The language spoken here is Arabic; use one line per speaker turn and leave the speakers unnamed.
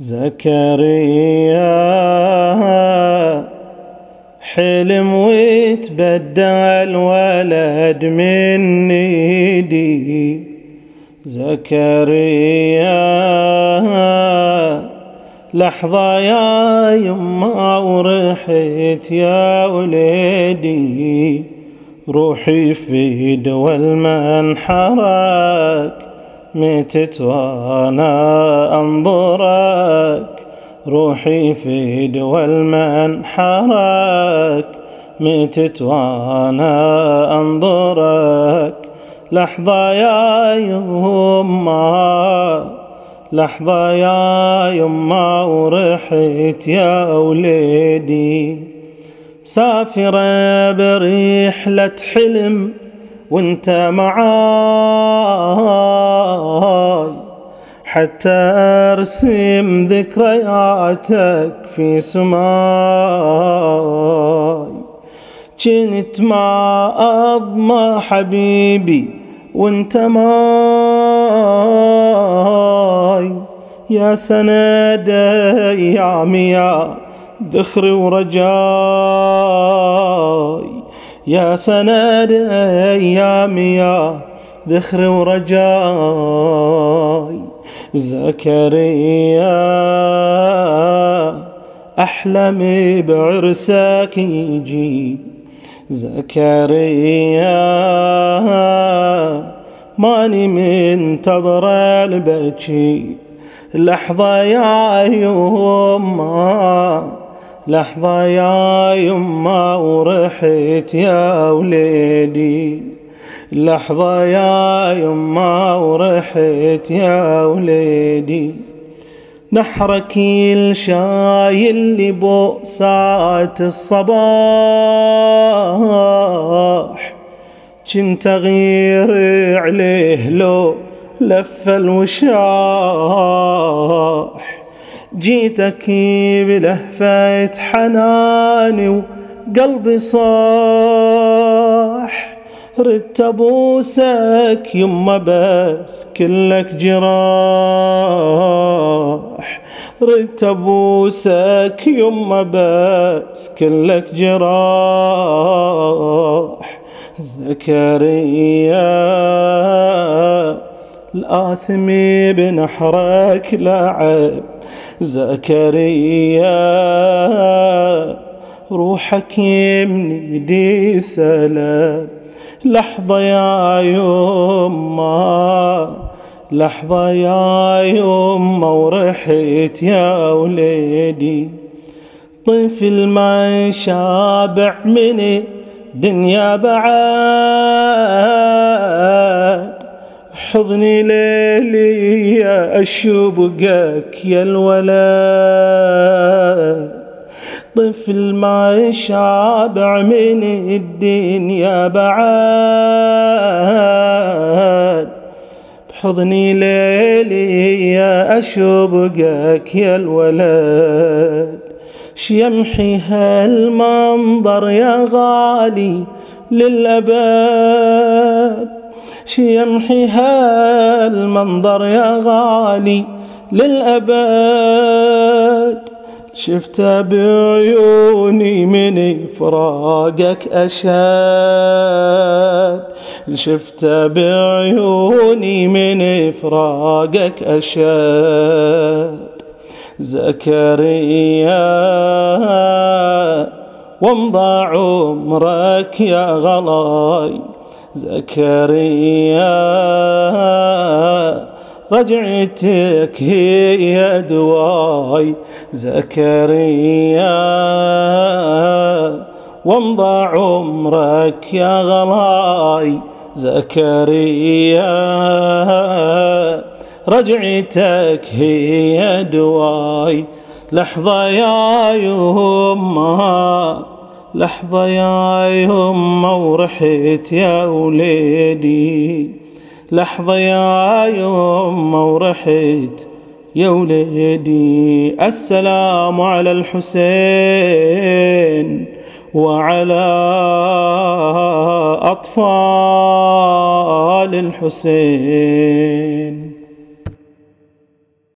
زكريا. حلم ويتبدل ولد من ايدي زكريا. لحظة يا يما ورحت يا وليدي روحي في دول منحرك متت وأنا أنظرك روحي في دول منحرك متت وأنا أنظرك لحظة يا يما لحظة يا يما ورحت يا وليدي. مسافرة برحلة حلم وانت معاي. حتى أرسم ذكرياتك في سماي. كنت ما أضمى حبيبي وأنت ماي يا سند ايامي يا ذخري ورجاي. يا سند ايامي يا ذخري ورجاي. زكريا. احلمي بعرسك يجي زكريا ماني منتظر البكي؟ لحظة يا يما لحظة يا يما ورحت يا وليدي لحظة يا يما ورحت يا وليدي. نحرك الشاي اللي بؤسات الصباح. كنت غير عليه لو لف الوشاح. جيتك بلهفة حناني وقلبي صاح. ردت ابوسك يما بس كلك جراح. ردت ابوسك يما بس كلك جراح. زكريا الآثم بنحرك لعب. زكريا روحك يمني سلام. لحظة يا يما لحظة يا يما ورحت يا وليدي طفل ما شابع من دنيا بعد. حضني ليلي يا أشوبقك يا الولد. طفل ما شابع من الدنيا بعد. بحضني ليلي يا أشوبقك يا الولد. شيمحي هالمنظر يا غالي للأبد. شيمحي هالمنظر يا غالي للأبد. شفت بعيوني من فراقك أشد. شفت بعيوني من فراقك أشد. زكريا وامضى عمرك يا غلاي. زكريا رجعتك هي دواي زكريا. وامضى عمرك يا غلاي زكريا. رجعتك هي دواي لحظة يا يما لحظة يا يما ورحت يا وليدي. لحظة يا يما ورحت. يا وليدي السلام على الحسين وعلى أطفال الحسين.